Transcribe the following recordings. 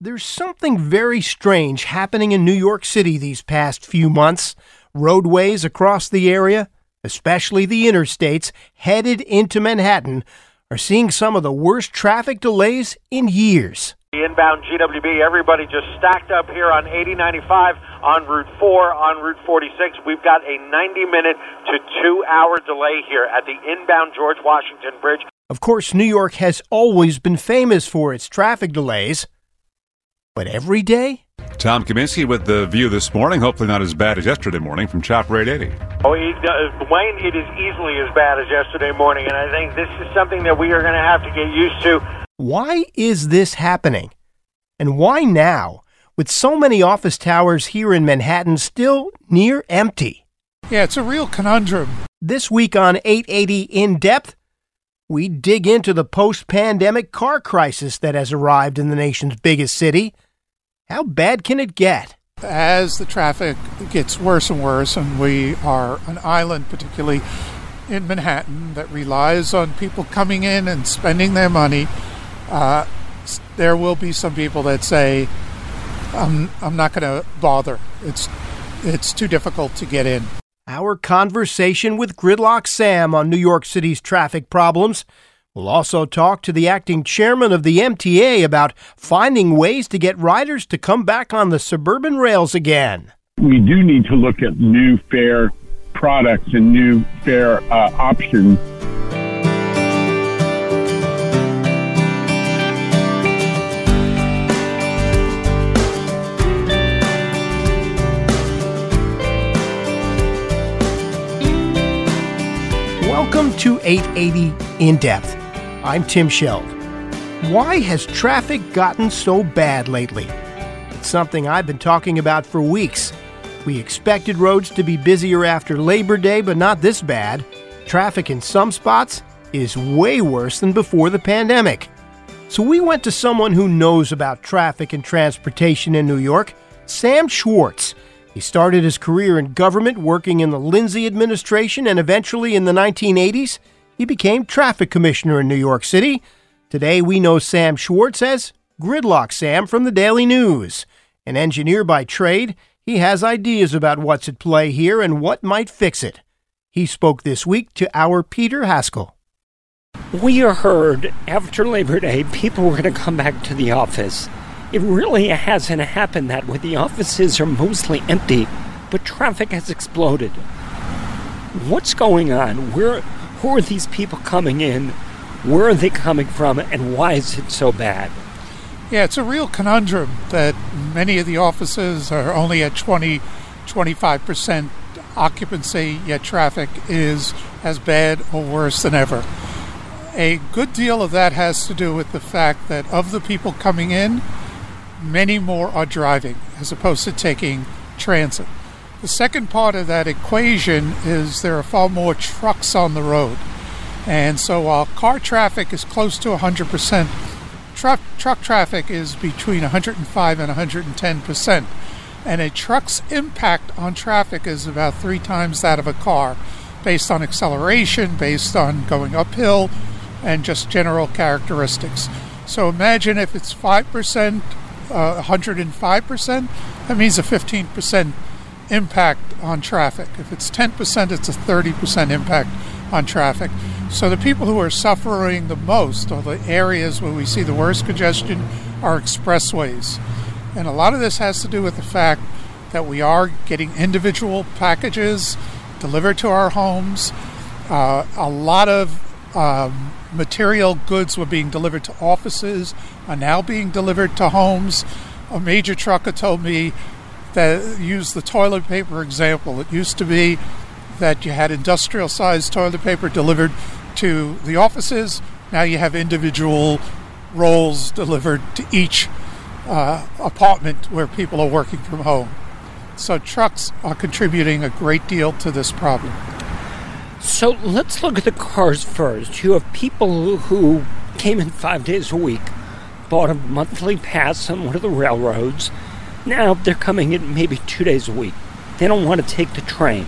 There's something very strange happening in New York City these past few months. Roadways across the area, especially the interstates headed into Manhattan, are seeing some of the worst traffic delays in years. The inbound GWB, everybody just stacked up here on 8095, on Route 4, on Route 46. We've got a 90 minute to two hour delay here at the inbound George Washington Bridge. Of course, New York has always been famous for its traffic delays. But every day? Tom Kaminski with the view this morning. Hopefully not as bad as yesterday morning from Chopper 880. Oh, he, uh, Wayne, it is easily as bad as yesterday morning, and I think this is something that we are going to have to get used to. Why is this happening? And why now, with so many office towers here in Manhattan still near empty? Yeah, it's a real conundrum. This week on 880 In Depth, we dig into the post pandemic car crisis that has arrived in the nation's biggest city. How bad can it get? As the traffic gets worse and worse, and we are an island, particularly in Manhattan, that relies on people coming in and spending their money, uh, there will be some people that say, "I'm I'm not going to bother. It's it's too difficult to get in." Our conversation with Gridlock Sam on New York City's traffic problems We'll also talk to the acting chairman of the MTA about finding ways to get riders to come back on the suburban rails again. We do need to look at new fare products and new fare uh, options. Welcome to 880 In Depth. I'm Tim Scheld. Why has traffic gotten so bad lately? It's something I've been talking about for weeks. We expected roads to be busier after Labor Day, but not this bad. Traffic in some spots is way worse than before the pandemic. So we went to someone who knows about traffic and transportation in New York, Sam Schwartz. He started his career in government working in the Lindsay administration and eventually in the 1980s he became traffic commissioner in New York City. Today we know Sam Schwartz as Gridlock Sam from the Daily News. An engineer by trade, he has ideas about what's at play here and what might fix it. He spoke this week to our Peter Haskell. We heard after Labor Day people were going to come back to the office. It really hasn't happened that way. The offices are mostly empty, but traffic has exploded. What's going on? Where who are these people coming in? Where are they coming from? And why is it so bad? Yeah, it's a real conundrum that many of the offices are only at 20, 25% occupancy, yet traffic is as bad or worse than ever. A good deal of that has to do with the fact that of the people coming in, many more are driving as opposed to taking transit. The second part of that equation is there are far more trucks on the road. And so while car traffic is close to 100%, truck, truck traffic is between 105 and 110%. And a truck's impact on traffic is about three times that of a car, based on acceleration, based on going uphill, and just general characteristics. So imagine if it's 5%, uh, 105%, that means a 15% impact on traffic. If it's 10%, it's a 30% impact on traffic. So the people who are suffering the most, or the areas where we see the worst congestion, are expressways. And a lot of this has to do with the fact that we are getting individual packages delivered to our homes. Uh, a lot of um, material goods were being delivered to offices, are now being delivered to homes. A major trucker told me that used the toilet paper example. It used to be that you had industrial sized toilet paper delivered to the offices. Now you have individual rolls delivered to each uh, apartment where people are working from home. So trucks are contributing a great deal to this problem. So let's look at the cars first. You have people who came in five days a week, bought a monthly pass on one of the railroads. Now they're coming in maybe two days a week. They don't want to take the train.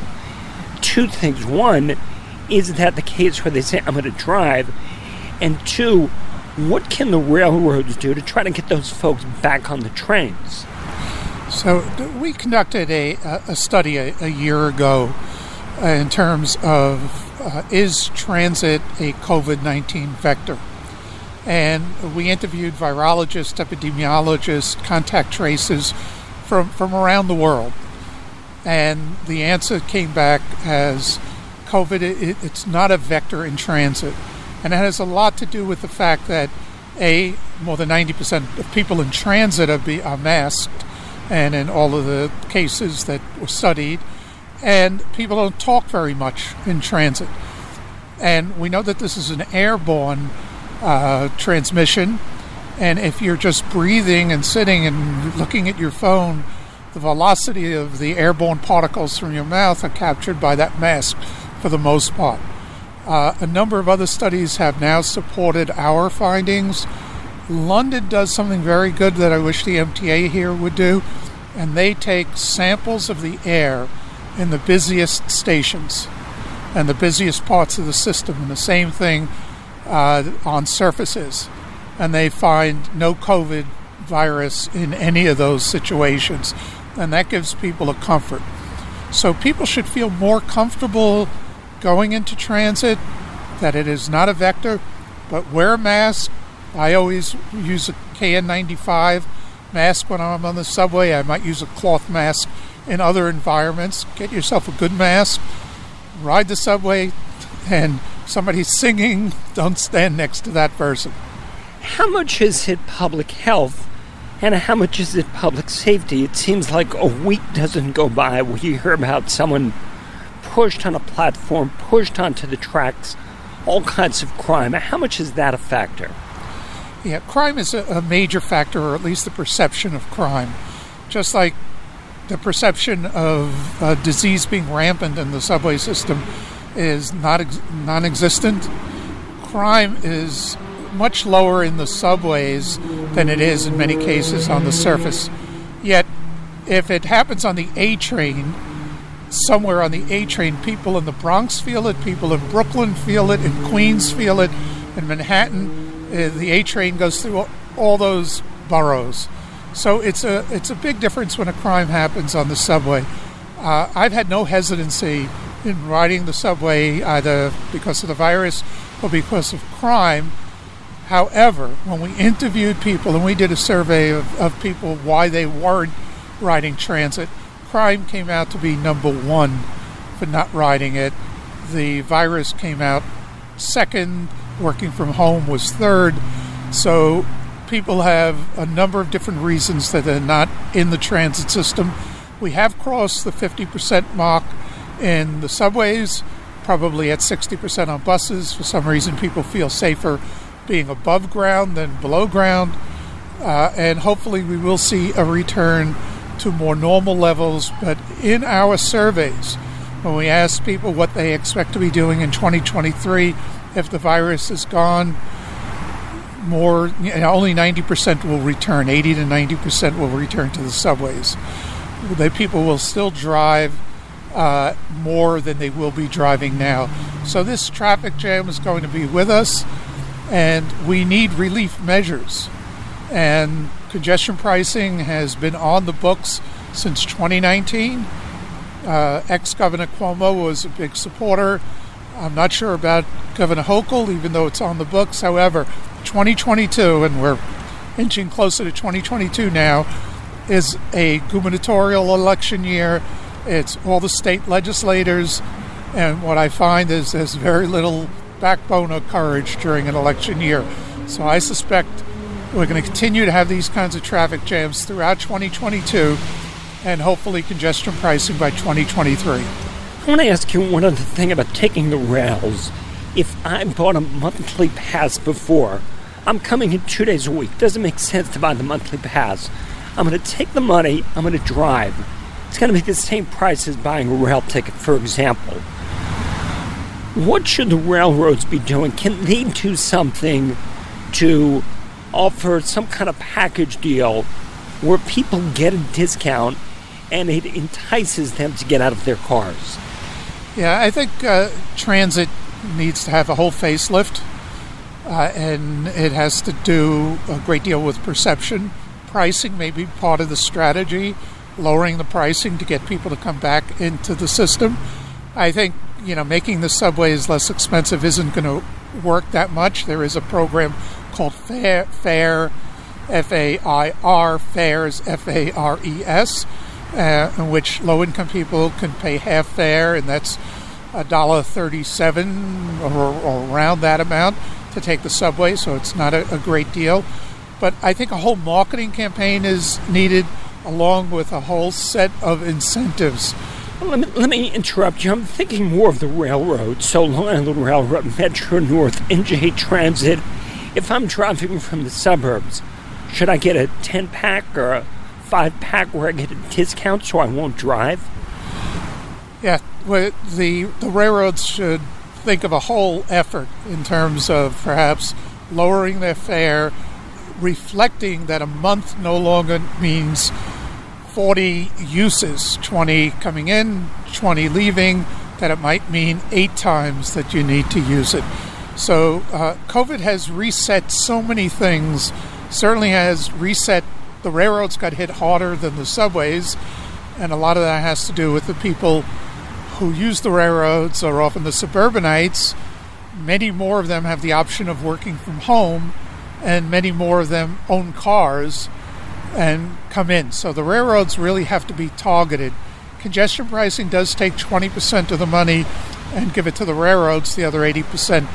Two things. One, is that the case where they say, I'm going to drive? And two, what can the railroads do to try to get those folks back on the trains? So we conducted a, a study a, a year ago uh, in terms of uh, is transit a COVID 19 vector? And we interviewed virologists, epidemiologists, contact tracers from, from around the world. And the answer came back as COVID, it, it's not a vector in transit. And it has a lot to do with the fact that, A, more than 90% of people in transit are, be, are masked, and in all of the cases that were studied, and people don't talk very much in transit. And we know that this is an airborne uh, transmission, and if you're just breathing and sitting and looking at your phone, the velocity of the airborne particles from your mouth are captured by that mask for the most part. Uh, a number of other studies have now supported our findings. London does something very good that I wish the MTA here would do, and they take samples of the air in the busiest stations and the busiest parts of the system, and the same thing uh, on surfaces. And they find no COVID virus in any of those situations, and that gives people a comfort. So people should feel more comfortable going into transit that it is not a vector, but wear a mask. I always use a KN95 mask when I'm on the subway. I might use a cloth mask in other environments. Get yourself a good mask, ride the subway, and somebody's singing, don't stand next to that person. How much is it public health and how much is it public safety? It seems like a week doesn't go by where you hear about someone pushed on a platform, pushed onto the tracks, all kinds of crime. How much is that a factor? Yeah, crime is a, a major factor, or at least the perception of crime. Just like the perception of uh, disease being rampant in the subway system is not ex- non-existent. Crime is much lower in the subways than it is in many cases on the surface. Yet, if it happens on the A train, somewhere on the A train, people in the Bronx feel it, people in Brooklyn feel it, in Queens feel it, in Manhattan, uh, the A train goes through all those boroughs. So it's a it's a big difference when a crime happens on the subway. Uh, I've had no hesitancy in riding the subway either because of the virus or because of crime. However, when we interviewed people and we did a survey of, of people why they weren't riding transit, crime came out to be number one for not riding it. The virus came out second. Working from home was third. So people have a number of different reasons that they're not in the transit system. We have crossed the 50% mark in the subways, probably at 60% on buses. For some reason, people feel safer being above ground than below ground. Uh, and hopefully, we will see a return to more normal levels. But in our surveys, when we ask people what they expect to be doing in 2023, if the virus is gone, more you know, only 90% will return 80 to 90% will return to the subways the people will still drive uh, more than they will be driving now. So this traffic jam is going to be with us and we need relief measures. And congestion pricing has been on the books since 2019 uh, ex-governor cuomo was a big supporter. I'm not sure about governor hochul even though it's on the books. However 2022, and we're inching closer to 2022 now, is a gubernatorial election year. It's all the state legislators, and what I find is there's very little backbone or courage during an election year. So I suspect we're going to continue to have these kinds of traffic jams throughout 2022 and hopefully congestion pricing by 2023. I want to ask you one other thing about taking the rails. If I bought a monthly pass before, I'm coming in two days a week. Doesn't make sense to buy the monthly pass. I'm going to take the money, I'm going to drive. It's going to be the same price as buying a rail ticket, for example. What should the railroads be doing? Can they do something to offer some kind of package deal where people get a discount and it entices them to get out of their cars. Yeah, I think uh, transit needs to have a whole facelift, uh, and it has to do a great deal with perception. Pricing may be part of the strategy, lowering the pricing to get people to come back into the system. I think you know making the subways less expensive isn't going to work that much. There is a program called Fair, Fair F A I R, Fares, F A R E S, uh, in which low income people can pay half fare, and that's a dollar thirty-seven or, or around that amount to take the subway. So it's not a, a great deal. But I think a whole marketing campaign is needed, along with a whole set of incentives. Let me, let me interrupt you. I'm thinking more of the railroad. So Long Island Railroad, Metro North, NJ Transit. If I'm driving from the suburbs, should I get a 10 pack or a 5 pack where I get a discount so I won't drive? Yeah, well, the, the railroads should think of a whole effort in terms of perhaps lowering their fare, reflecting that a month no longer means 40 uses 20 coming in, 20 leaving, that it might mean eight times that you need to use it. So, uh, COVID has reset so many things certainly has reset. The railroads got hit harder than the subways, and a lot of that has to do with the people who use the railroads are often the suburbanites. Many more of them have the option of working from home, and many more of them own cars and come in. So the railroads really have to be targeted. Congestion pricing does take 20% of the money and give it to the railroads. The other 80%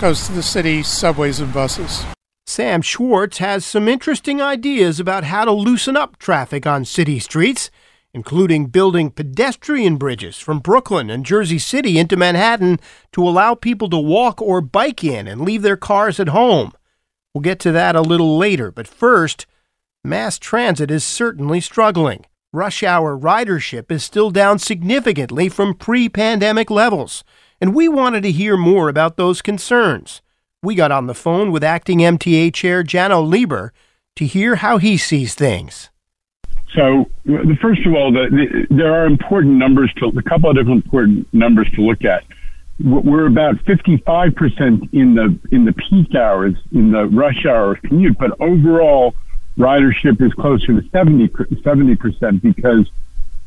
goes to the city subways and buses. Sam Schwartz has some interesting ideas about how to loosen up traffic on city streets, including building pedestrian bridges from Brooklyn and Jersey City into Manhattan to allow people to walk or bike in and leave their cars at home. We'll get to that a little later, but first, mass transit is certainly struggling. Rush hour ridership is still down significantly from pre pandemic levels, and we wanted to hear more about those concerns we got on the phone with acting MTA Chair Janno Lieber to hear how he sees things. So, first of all, the, the, there are important numbers to a couple of different important numbers to look at. We're about 55% in the in the peak hours in the rush hour commute, but overall ridership is closer to 70 percent because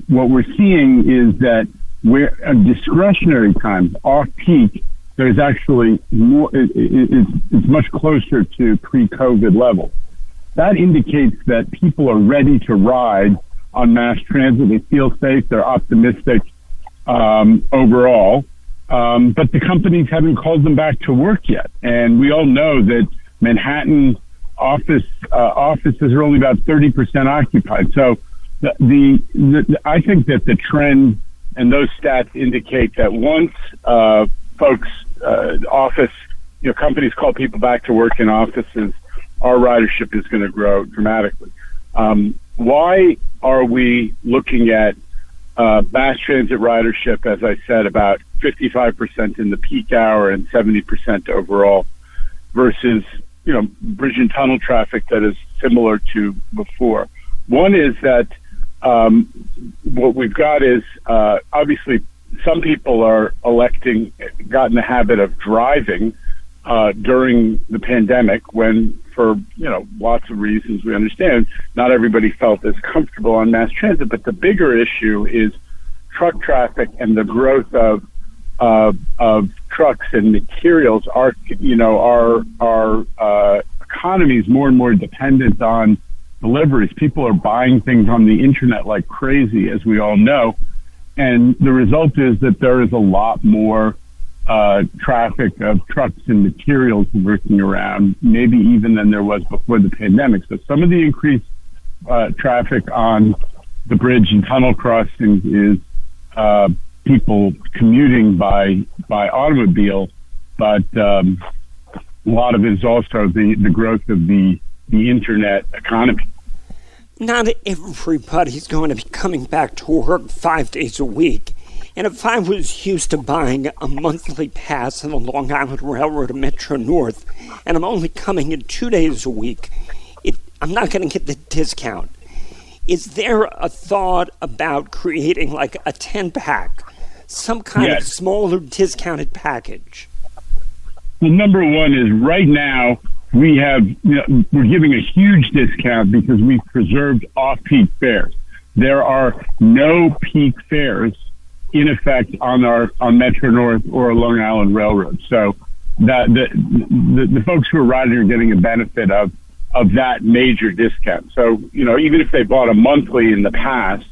what we're seeing is that where discretionary times off peak there's actually more, it, it, it's, it's much closer to pre-COVID levels. That indicates that people are ready to ride on mass transit. They feel safe. They're optimistic um, overall. Um, but the companies haven't called them back to work yet. And we all know that Manhattan office uh, offices are only about 30% occupied. So the, the, the, I think that the trend and those stats indicate that once uh, folks uh, office, you know, companies call people back to work in offices, our ridership is going to grow dramatically. Um, why are we looking at uh, mass transit ridership, as I said, about 55% in the peak hour and 70% overall, versus you know bridge and tunnel traffic that is similar to before? One is that um, what we've got is uh, obviously some people are electing, got in the habit of driving uh, during the pandemic when, for you know, lots of reasons we understand, not everybody felt as comfortable on mass transit. But the bigger issue is truck traffic and the growth of uh, of trucks and materials. Our you know our our uh, economy is more and more dependent on deliveries. People are buying things on the internet like crazy, as we all know. And the result is that there is a lot more uh, traffic of trucks and materials working around, maybe even than there was before the pandemic. So some of the increased uh, traffic on the bridge and tunnel crossings is uh, people commuting by by automobile, but um, a lot of it is also the, the growth of the the internet economy. Not everybody's going to be coming back to work five days a week. And if I was used to buying a monthly pass on the Long Island Railroad or Metro North, and I'm only coming in two days a week, it, I'm not going to get the discount. Is there a thought about creating like a 10 pack, some kind yes. of smaller discounted package? Well, number one is right now we have you know, we're giving a huge discount because we've preserved off-peak fares. There are no peak fares in effect on our on Metro North or Long Island Railroad. So the the, the, the folks who are riding are getting a benefit of of that major discount. So you know even if they bought a monthly in the past,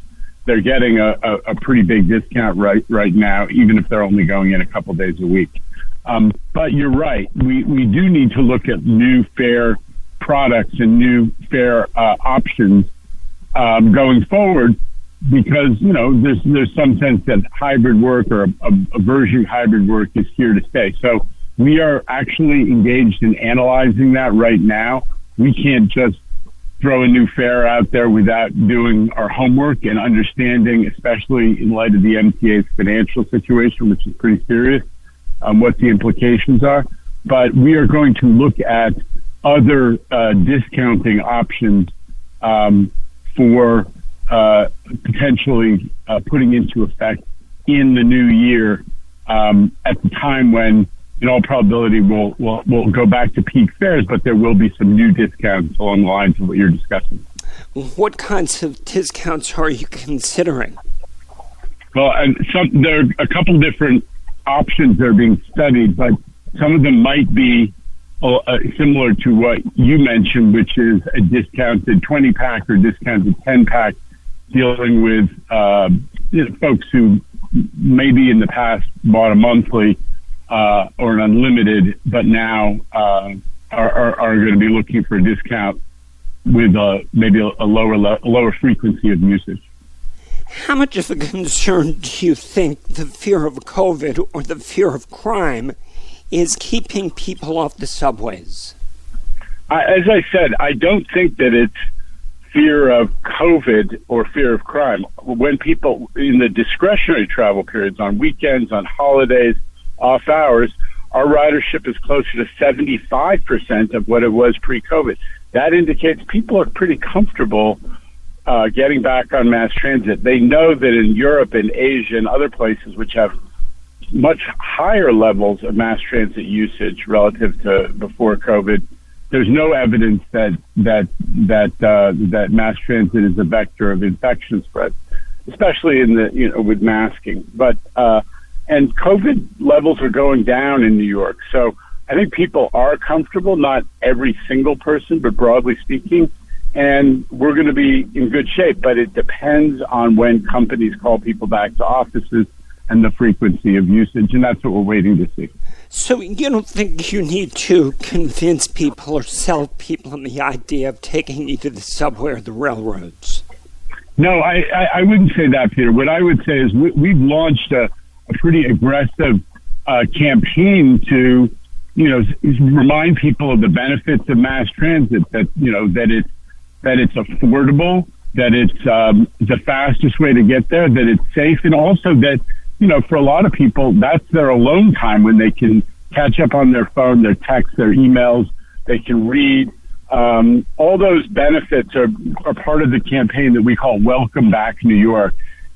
they're getting a, a, a pretty big discount right right now, even if they're only going in a couple days a week. Um, but you're right. We, we do need to look at new fare products and new fare uh, options um, going forward because, you know, there's, there's some sense that hybrid work or a, a, version hybrid work is here to stay. So we are actually engaged in analyzing that right now. We can't just throw a new fare out there without doing our homework and understanding, especially in light of the MTA's financial situation, which is pretty serious um, what the implications are. But we are going to look at other uh, discounting options um, for uh, potentially uh, putting into effect in the new year um, at the time when, in all probability, we'll, we'll, we'll go back to peak fares, but there will be some new discounts along the lines of what you're discussing. What kinds of discounts are you considering? Well, and some, there are a couple different options that are being studied, but some of them might be uh, uh similar to what you mentioned, which is a discounted 20 pack or discounted 10 pack dealing with uh, you know, folks who maybe in the past bought a monthly uh, or an unlimited, but now uh, are, are, are going to be looking for a discount with uh, maybe a, a lower le- a lower frequency of usage. How much of a concern do you think the fear of COVID or the fear of crime is keeping people off the subways? as I said, I don't think that it's fear of COVID or fear of crime. When people in the discretionary travel periods, on weekends, on holidays, off hours, our ridership is closer to 75% of what it was pre COVID. That indicates people are pretty comfortable uh, getting back on mass transit. They know that in Europe and Asia and other places which have much higher levels of mass transit usage relative to before COVID, there's no evidence that that that uh, that mass transit is a vector of infection spread, especially in the you know with masking. But uh, and COVID levels are going down in New York, so I think people are comfortable. Not every single person, but broadly speaking and we're going to be in good shape. But it depends on when companies call people back to offices and the frequency of usage, and that's what we're waiting to see. So you don't think you need to convince people or sell people on the idea of taking either the subway or the railroads? No, I, I, I wouldn't say that, Peter. What I would say is we, have launched a, pretty aggressive uh, campaign to, you know, remind people of the benefits of mass transit. That you know that it's that it's affordable, that it's um, the fastest way to get there, that it's safe, and also that you know for a lot of people that's their alone time when they can catch up on their phone, their texts, their emails, they can read. Um, all those benefits are, are part of the campaign that we call Welcome Back New York.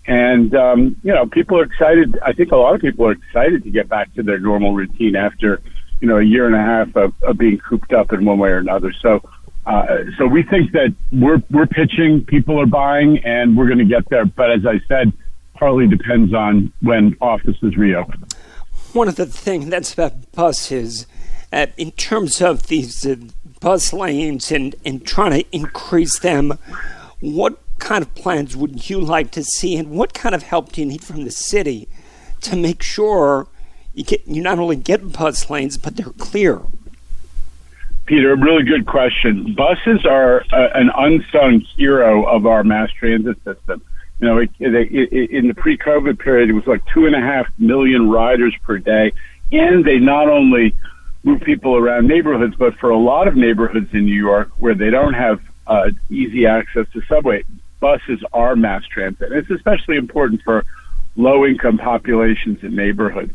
And, um, you know, people are excited. I think a lot of people are excited to get back to their normal routine after, you know, a year and a half of, of being cooped up in one way or another. So uh, so we think that we're we're pitching, people are buying, and we're going to get there. But as I said, partly depends on when offices reopen. One of the things that's about buses, uh, in terms of these uh, bus lanes and, and trying to increase them. What kind of plans would you like to see, and what kind of help do you need from the city to make sure you get you not only get bus lanes but they're clear? Peter, a really good question. Buses are an unsung hero of our mass transit system. You know, it, it, it, in the pre-COVID period, it was like two and a half million riders per day, and they not only move people around neighborhoods, but for a lot of neighborhoods in New York where they don't have uh, easy access to subway, buses are mass transit. It's especially important for low-income populations and neighborhoods.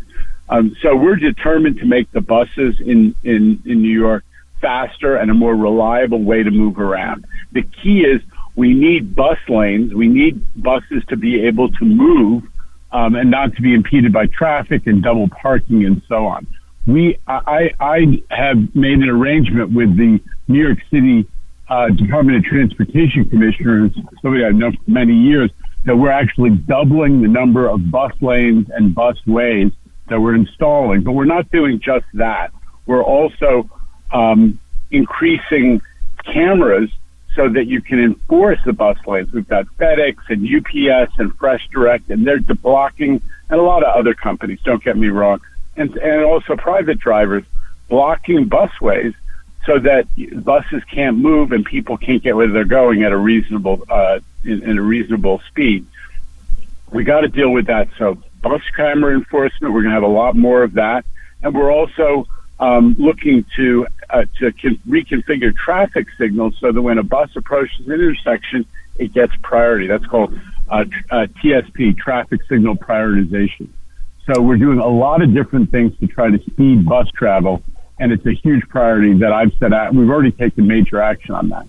Um, so we're determined to make the buses in, in, in New York faster and a more reliable way to move around. The key is we need bus lanes. We need buses to be able to move um, and not to be impeded by traffic and double parking and so on. We, I, I have made an arrangement with the New York City uh, Department of Transportation commissioners, somebody I've known for many years, that we're actually doubling the number of bus lanes and bus ways that we're installing. But we're not doing just that. We're also um, increasing cameras so that you can enforce the bus lanes. We've got FedEx and UPS and Fresh Direct, and they're blocking, and a lot of other companies. Don't get me wrong, and and also private drivers blocking busways so that buses can't move and people can't get where they're going at a reasonable uh, in, in a reasonable speed. We got to deal with that. So bus camera enforcement, we're going to have a lot more of that, and we're also um, looking to uh, to con- reconfigure traffic signals so that when a bus approaches an intersection, it gets priority. That's called uh, uh, TSP, traffic signal prioritization. So we're doing a lot of different things to try to speed bus travel, and it's a huge priority that I've set out. We've already taken major action on that.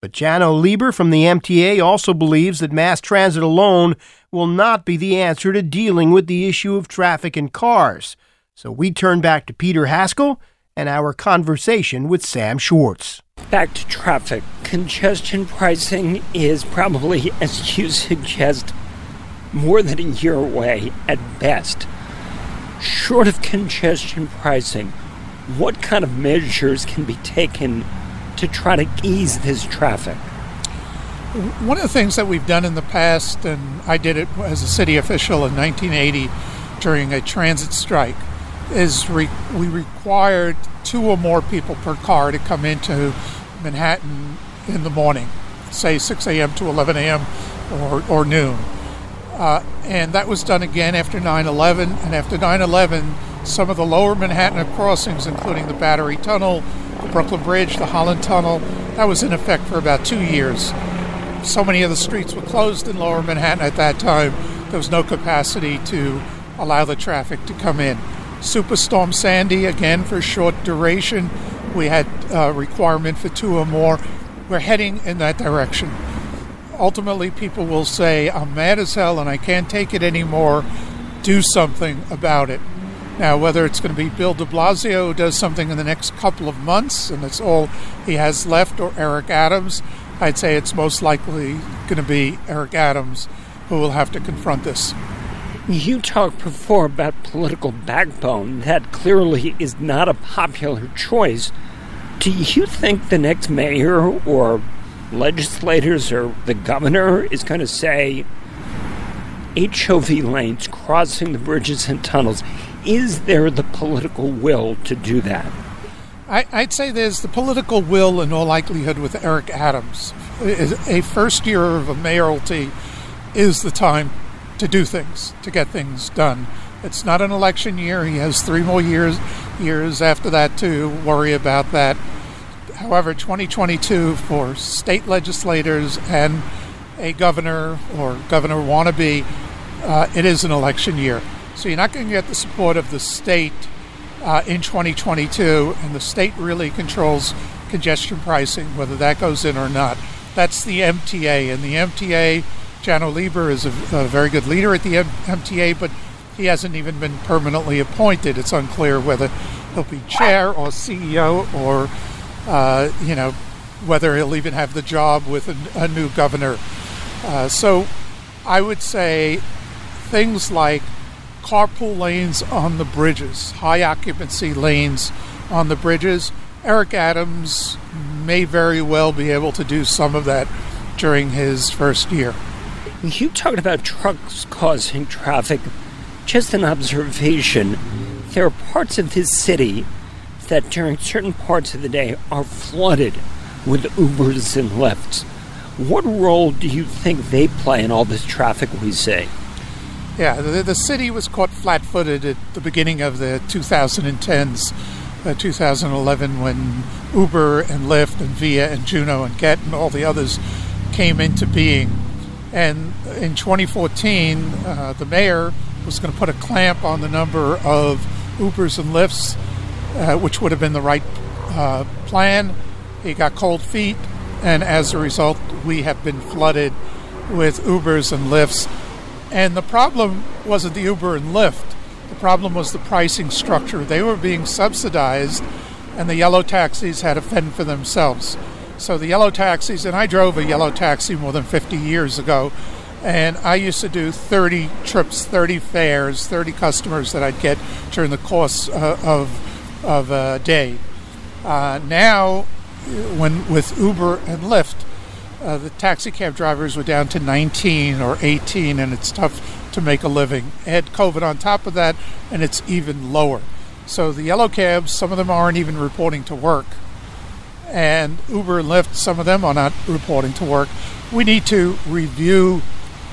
But Janno Lieber from the MTA also believes that mass transit alone will not be the answer to dealing with the issue of traffic and cars. So we turn back to Peter Haskell and our conversation with Sam Schwartz. Back to traffic. Congestion pricing is probably, as you suggest, more than a year away at best. Short of congestion pricing, what kind of measures can be taken to try to ease this traffic? One of the things that we've done in the past, and I did it as a city official in 1980 during a transit strike, is re- we required two or more people per car to come into Manhattan in the morning, say 6 a.m. to 11 a.m. or, or noon. Uh, and that was done again after 9 11. And after 9 11, some of the lower Manhattan crossings, including the Battery Tunnel, the Brooklyn Bridge, the Holland Tunnel, that was in effect for about two years. So many of the streets were closed in lower Manhattan at that time, there was no capacity to allow the traffic to come in. Superstorm Sandy, again for short duration. We had a requirement for two or more. We're heading in that direction. Ultimately, people will say, I'm mad as hell and I can't take it anymore. Do something about it. Now, whether it's going to be Bill de Blasio who does something in the next couple of months and that's all he has left, or Eric Adams, I'd say it's most likely going to be Eric Adams who will have to confront this. You talked before about political backbone. That clearly is not a popular choice. Do you think the next mayor or legislators or the governor is going to say HOV lanes crossing the bridges and tunnels? Is there the political will to do that? I, would say there's the political will in all likelihood with Eric Adams. A first year of a mayoralty is the time to do things, to get things done. It's not an election year. He has three more years years after that to worry about that. However, 2022 for state legislators and a governor or governor wannabe, uh, it is an election year. So you're not going to get the support of the state uh, in 2022, and the state really controls congestion pricing, whether that goes in or not. That's the MTA, and the MTA Janno Lieber is a, a very good leader at the M- MTA, but he hasn't even been permanently appointed. It's unclear whether he'll be chair or CEO or, uh, you know, whether he'll even have the job with a, a new governor. Uh, so I would say things like carpool lanes on the bridges, high occupancy lanes on the bridges, Eric Adams may very well be able to do some of that during his first year. You talked about trucks causing traffic. Just an observation there are parts of this city that during certain parts of the day are flooded with Ubers and Lyfts. What role do you think they play in all this traffic we see? Yeah, the, the city was caught flat footed at the beginning of the 2010s, uh, 2011, when Uber and Lyft and Via and Juno and Gett and all the others came into being. And in 2014, uh, the mayor was going to put a clamp on the number of Ubers and Lyfts, uh, which would have been the right uh, plan. He got cold feet, and as a result, we have been flooded with Ubers and Lyfts. And the problem wasn't the Uber and Lyft, the problem was the pricing structure. They were being subsidized, and the yellow taxis had to fend for themselves. So the yellow taxis, and I drove a yellow taxi more than 50 years ago, and I used to do 30 trips, 30 fares, 30 customers that I'd get during the course uh, of, of a day. Uh, now, when with Uber and Lyft, uh, the taxi cab drivers were down to 19 or 18, and it's tough to make a living. Add COVID on top of that, and it's even lower. So the yellow cabs, some of them aren't even reporting to work. And Uber and Lyft, some of them are not reporting to work. We need to review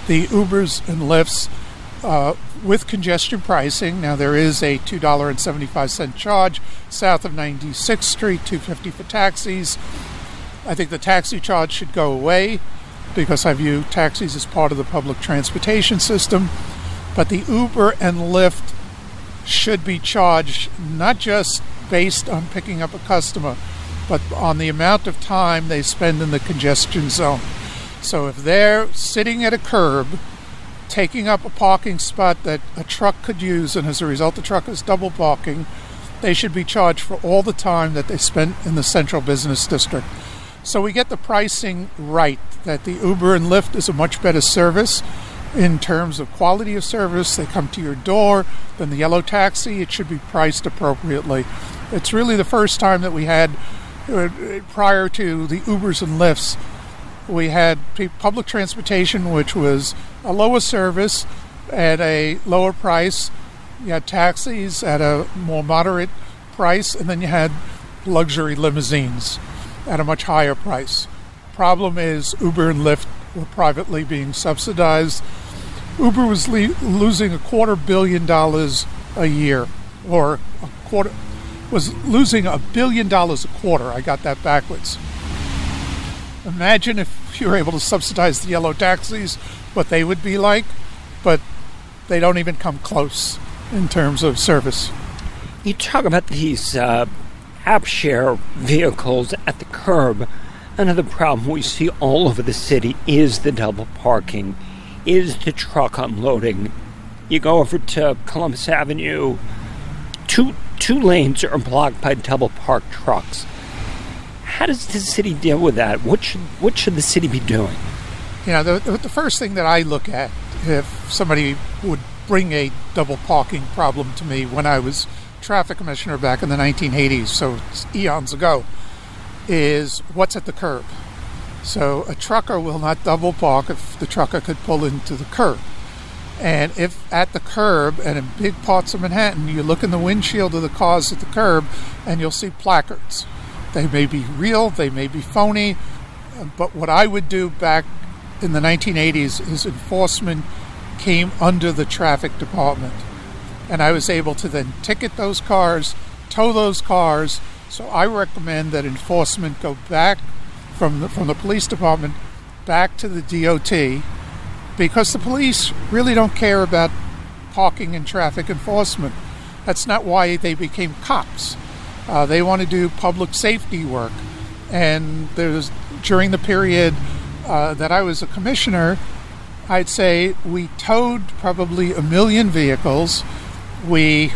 the Ubers and Lyfts uh, with congestion pricing. Now there is a two dollar and seventy five cent charge south of 96th Street, 250 for taxis. I think the taxi charge should go away because I view taxis as part of the public transportation system. But the Uber and Lyft should be charged not just based on picking up a customer, but on the amount of time they spend in the congestion zone. So if they're sitting at a curb, taking up a parking spot that a truck could use, and as a result the truck is double parking, they should be charged for all the time that they spent in the central business district. So we get the pricing right, that the Uber and Lyft is a much better service in terms of quality of service. They come to your door than the yellow taxi. It should be priced appropriately. It's really the first time that we had, uh, prior to the Ubers and Lyfts, we had public transportation, which was a lower service at a lower price. You had taxis at a more moderate price, and then you had luxury limousines at a much higher price. Problem is, Uber and Lyft were privately being subsidized. Uber was le- losing a quarter billion dollars a year, or a quarter was losing a billion dollars a quarter. I got that backwards. Imagine if you were able to subsidize the yellow taxis, what they would be like, but they don't even come close in terms of service. You talk about these uh, app share vehicles at the curb. Another problem we see all over the city is the double parking, is the truck unloading. You go over to Columbus Avenue, two two lanes are blocked by double parked trucks. How does the city deal with that? What should what should the city be doing? You know, the, the first thing that I look at if somebody would bring a double parking problem to me when I was traffic commissioner back in the 1980s, so eons ago, is what's at the curb. So a trucker will not double park if the trucker could pull into the curb. And if at the curb and in big parts of Manhattan, you look in the windshield of the cars at the curb and you'll see placards they may be real, they may be phony, but what I would do back in the 1980s is enforcement came under the traffic department. And I was able to then ticket those cars, tow those cars. So I recommend that enforcement go back from the, from the police department back to the DOT because the police really don't care about parking and traffic enforcement. That's not why they became cops. Uh, they want to do public safety work. And there's during the period uh, that I was a commissioner, I'd say we towed probably a million vehicles. We,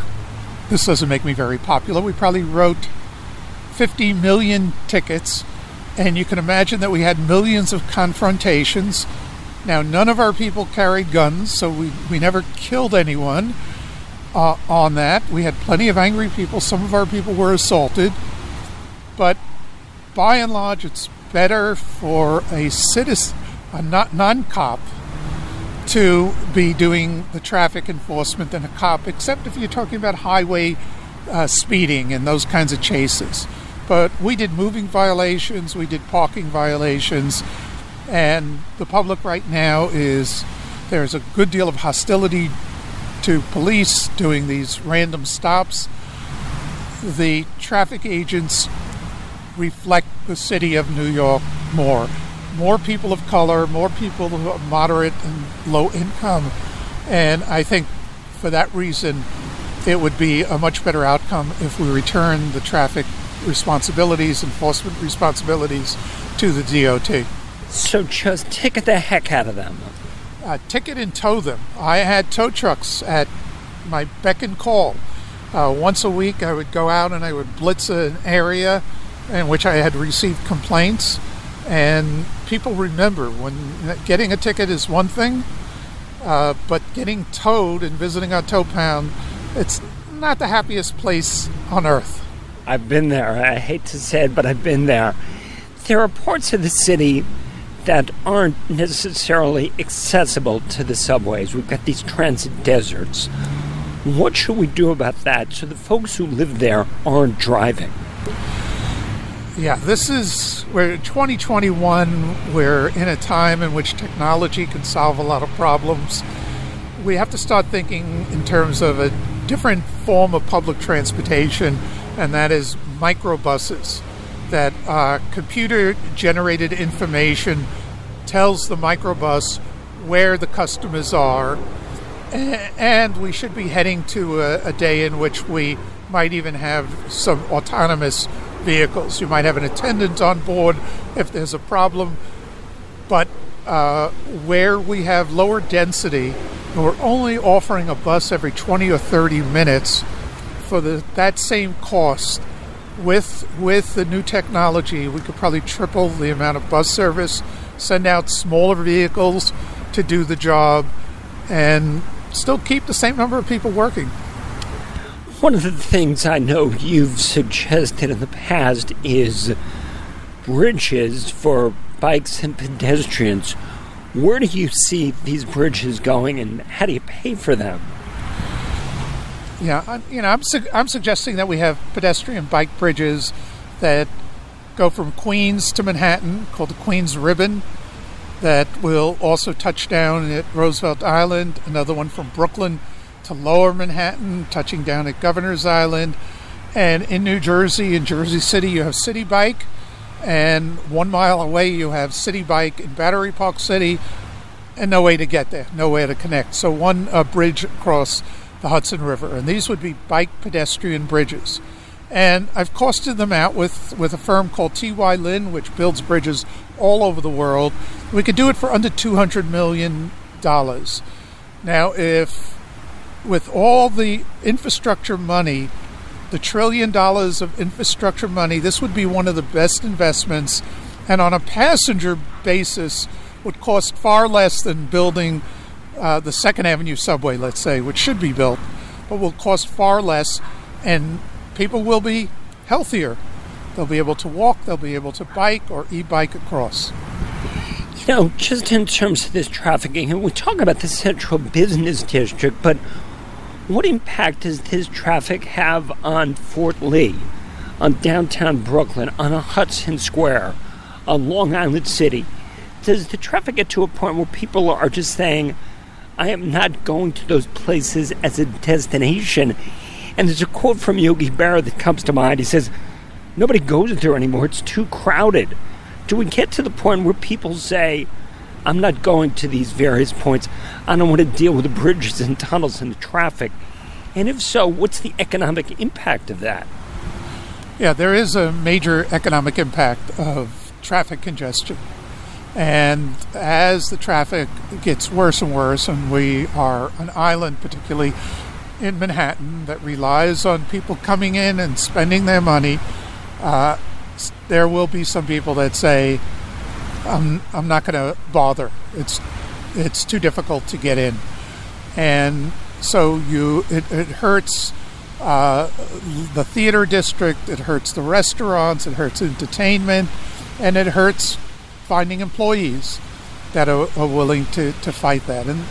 this doesn't make me very popular, we probably wrote 50 million tickets. And you can imagine that we had millions of confrontations. Now, none of our people carried guns, so we, we never killed anyone uh, on that. We had plenty of angry people. Some of our people were assaulted. But by and large, it's better for a citizen, a non cop, to be doing the traffic enforcement than a cop, except if you're talking about highway uh, speeding and those kinds of chases. But we did moving violations, we did parking violations, and the public right now is there's a good deal of hostility to police doing these random stops. The traffic agents reflect the city of New York more. More people of color, more people who are moderate and low income. And I think for that reason, it would be a much better outcome if we return the traffic responsibilities, enforcement responsibilities to the DOT. So just ticket the heck out of them. Uh, ticket and tow them. I had tow trucks at my beck and call. Uh, once a week, I would go out and I would blitz an area in which I had received complaints. And people remember when getting a ticket is one thing, uh, but getting towed and visiting our tow pound, it's not the happiest place on earth. I've been there. I hate to say it, but I've been there. There are parts of the city that aren't necessarily accessible to the subways. We've got these transit deserts. What should we do about that so the folks who live there aren't driving? Yeah, this is we're 2021. We're in a time in which technology can solve a lot of problems. We have to start thinking in terms of a different form of public transportation, and that is microbuses that uh, computer generated information tells the microbus where the customers are, and we should be heading to a, a, day in which we might even have some autonomous vehicles. You might have an attendant on board if there's a problem, but uh, where we have lower density, and we're only offering a bus every 20 or 30 minutes for the, that same cost with with the new technology, we could probably triple the amount of bus service, send out smaller vehicles to do the job, and still keep the same number of people working. One of the things I know you've suggested in the past is bridges for bikes and pedestrians. Where do you see these bridges going, and how do you pay for them? Yeah, I'm, you know, I'm su- I'm suggesting that we have pedestrian bike bridges that go from Queens to Manhattan, called the Queens Ribbon, that will also touch down at Roosevelt Island. Another one from Brooklyn to Lower Manhattan, touching down at Governor's Island. And in New Jersey, in Jersey City, you have Citi Bike, and one mile away you have Citi Bike in Battery Park City, and no way to get there, no way to connect. So one bridge across the Hudson River, and these would be bike pedestrian bridges. And I've costed them out with, with a firm called T.Y. Lin, which builds bridges all over the world. We could do it for under $200 million. Now, if with all the infrastructure money, the trillion dollars of infrastructure money, this would be one of the best investments. And on a passenger basis, would cost far less than building uh, the Second Avenue subway, let's say, which should be built, but will cost far less, and people will be healthier. They'll be able to walk, they'll be able to bike or e bike across. You know, just in terms of this trafficking, and we talk about the central business district, but what impact does this traffic have on Fort Lee, on downtown Brooklyn, on Hudson Square, on Long Island City? Does the traffic get to a point where people are just saying, I am not going to those places as a destination. And there's a quote from Yogi Berra that comes to mind. He says, Nobody goes there anymore. It's too crowded. Do we get to the point where people say, I'm not going to these various points. I don't want to deal with the bridges and tunnels and the traffic. And if so, what's the economic impact of that? Yeah, there is a major economic impact of traffic congestion. And as the traffic gets worse and worse, and we are an island, particularly in Manhattan, that relies on people coming in and spending their money, uh, there will be some people that say, "I'm I'm not going to bother. It's it's too difficult to get in," and so you it, it hurts uh, the theater district, it hurts the restaurants, it hurts entertainment, and it hurts finding employees that are, are willing to, to fight that. And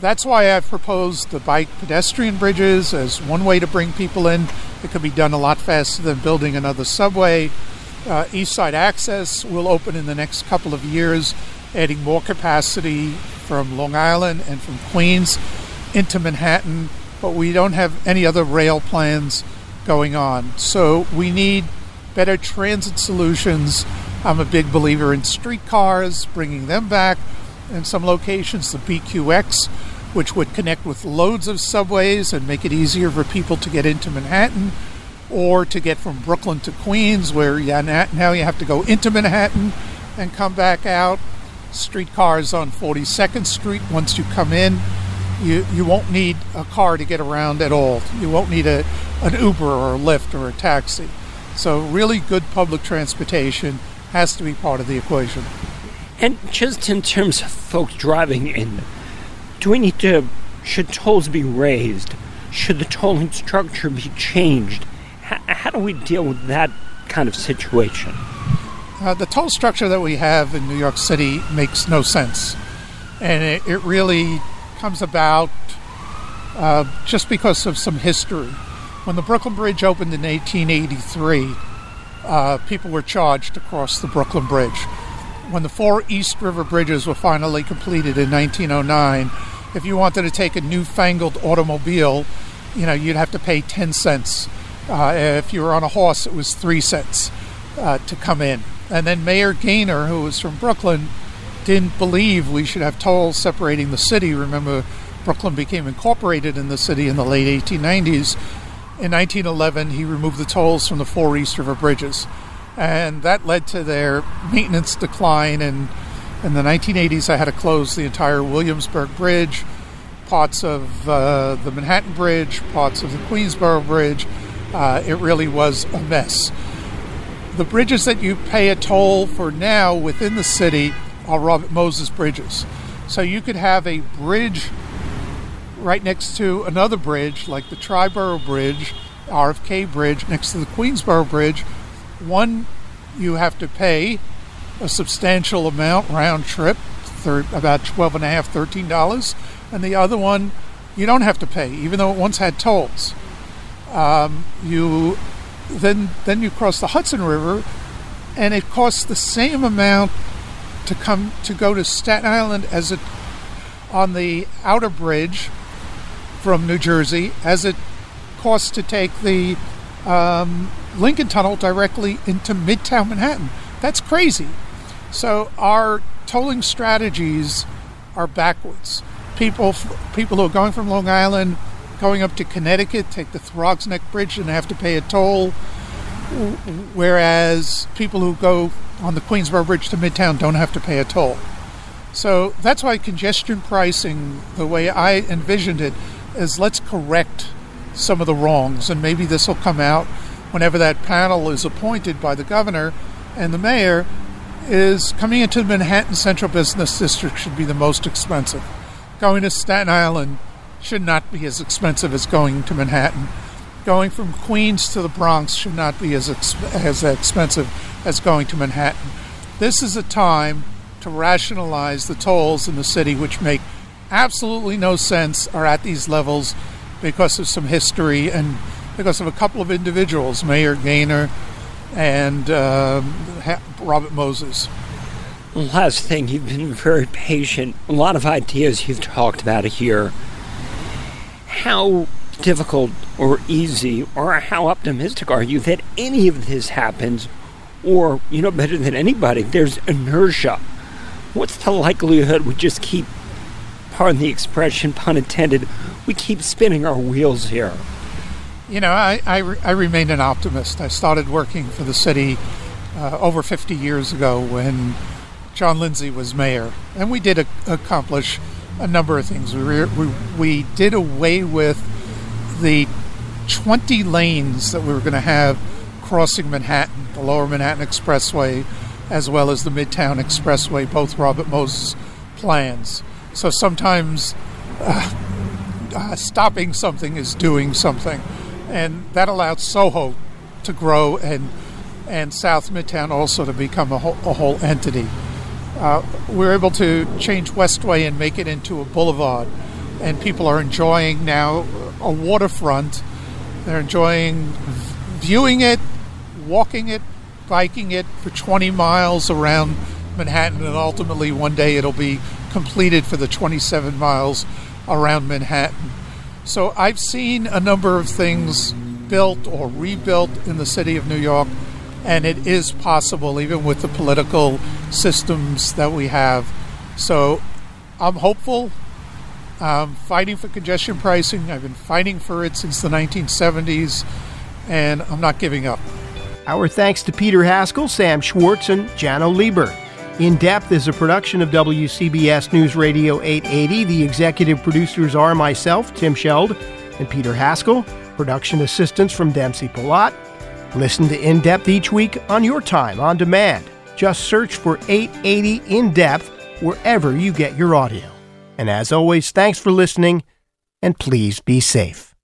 that's why I've proposed the bike pedestrian bridges as one way to bring people in. It could be done a lot faster than building another subway. Uh, East Side Access will open in the next couple of years, adding more capacity from Long Island and from Queens into Manhattan, but we don't have any other rail plans going on. So we need better transit solutions. I'm a big believer in streetcars, bringing them back. In some locations, the BQX, which would connect with loads of subways and make it easier for people to get into Manhattan or to get from Brooklyn to Queens, where yeah, now you have to go into Manhattan and come back out. Streetcars on 42nd Street once you come in. You, you won't need a car to get around at all. You won't need a, an Uber or a Lyft or a taxi. So, really good public transportation has to be part of the equation. And just in terms of folks driving in, do we need to, should tolls be raised? Should the tolling structure be changed? How do we deal with that kind of situation? Uh, the toll structure that we have in New York City makes no sense. And it, it really comes about uh, just because of some history. When the Brooklyn Bridge opened in 1883, uh, people were charged to cross the Brooklyn Bridge when the four East River bridges were finally completed in 1909, if you wanted to take a newfangled automobile, you know, you'd have to pay 10 cents. Uh, if you were on a horse, it was 3 cents uh, to come in. And then Mayor Gaynor, who was from Brooklyn, didn't believe we should have tolls separating the city. Remember, Brooklyn became incorporated in the city in the late 1890s. In 1911, he removed the tolls from the four East River bridges and that led to their maintenance decline. And in the 1980s, I had to close the entire Williamsburg Bridge, parts of uh, the Manhattan Bridge, parts of the Queensboro Bridge. Uh, it really was a mess. The bridges that you pay a toll for now within the city are Robert Moses bridges. So you could have a bridge right next to another bridge, like the Triborough Bridge, RFK Bridge, next to the Queensboro Bridge, one, you have to pay a substantial amount round trip, about twelve and a half, thirteen dollars, and the other one you don't have to pay, even though it once had tolls. Um, you then then you cross the Hudson River, and it costs the same amount to come to go to Staten Island as it on the Outerbridge from New Jersey as it costs to take the um, Lincoln Tunnel directly into Midtown Manhattan. That's crazy. So our tolling strategies are backwards. People, people who are going from Long Island, going up to Connecticut, take the Throgs Neck Bridge and have to pay a toll, whereas people who go on the Queensboro Bridge to Midtown don't have to pay a toll. So that's why congestion pricing, the way I envisioned it, is let's correct some of the wrongs, and maybe this will come out whenever that panel is appointed by the governor and the mayor, is coming into the Manhattan Central Business District should be the most expensive. Going to Staten Island should not be as expensive as going to Manhattan. Going from Queens to the Bronx should not be as, exp- as expensive as going to Manhattan. This is a time to rationalize the tolls in the city, which make absolutely no sense, are at these levels because of some history and because of a couple of individuals, Mayor Gaynor and uh, Robert Moses. Last thing, you've been very patient. A lot of ideas you've talked about here. How difficult or easy or how optimistic are you that any of this happens? Or, you know, better than anybody, there's inertia. What's the likelihood we just keep, pardon the expression, pun intended, we keep spinning our wheels here? You know, I, I, I remain an optimist. I started working for the city uh, over 50 years ago when John Lindsay was mayor, and we did a, accomplish a number of things. We, we, we did away with the 20 lanes that we were going to have crossing Manhattan, the Lower Manhattan Expressway, as well as the Midtown Expressway, both Robert Moses plans. So sometimes uh, uh, stopping something is doing something and that allowed Soho to grow and and South Midtown also to become a whole, a whole entity. Uh, we are able to change Westway and make it into a boulevard, and people are enjoying now a waterfront. They're enjoying viewing it, walking it, biking it for 20 miles around Manhattan, and ultimately one day it'll be completed for the 27 miles around Manhattan. So I've seen a number of things built or rebuilt in the city of New York, and it is possible even with the political systems that we have. So I'm hopeful. I'm fighting for congestion pricing. I've been fighting for it since the 1970s, and I'm not giving up. Our thanks to Peter Haskell, Sam Schwartz, and Jano Lieber. In Depth is a production of WCBS News Radio 880. The executive producers are myself, Tim Scheld, and Peter Haskell. Production assistance from Dempsey Palat. Listen to In Depth each week on your time on demand. Just search for 880 In Depth wherever you get your audio. And as always, thanks for listening, and please be safe.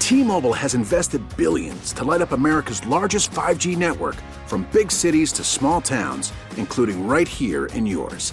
T-Mobile has invested billions to light up America's largest 5G network from big cities to small towns, including right here in yours.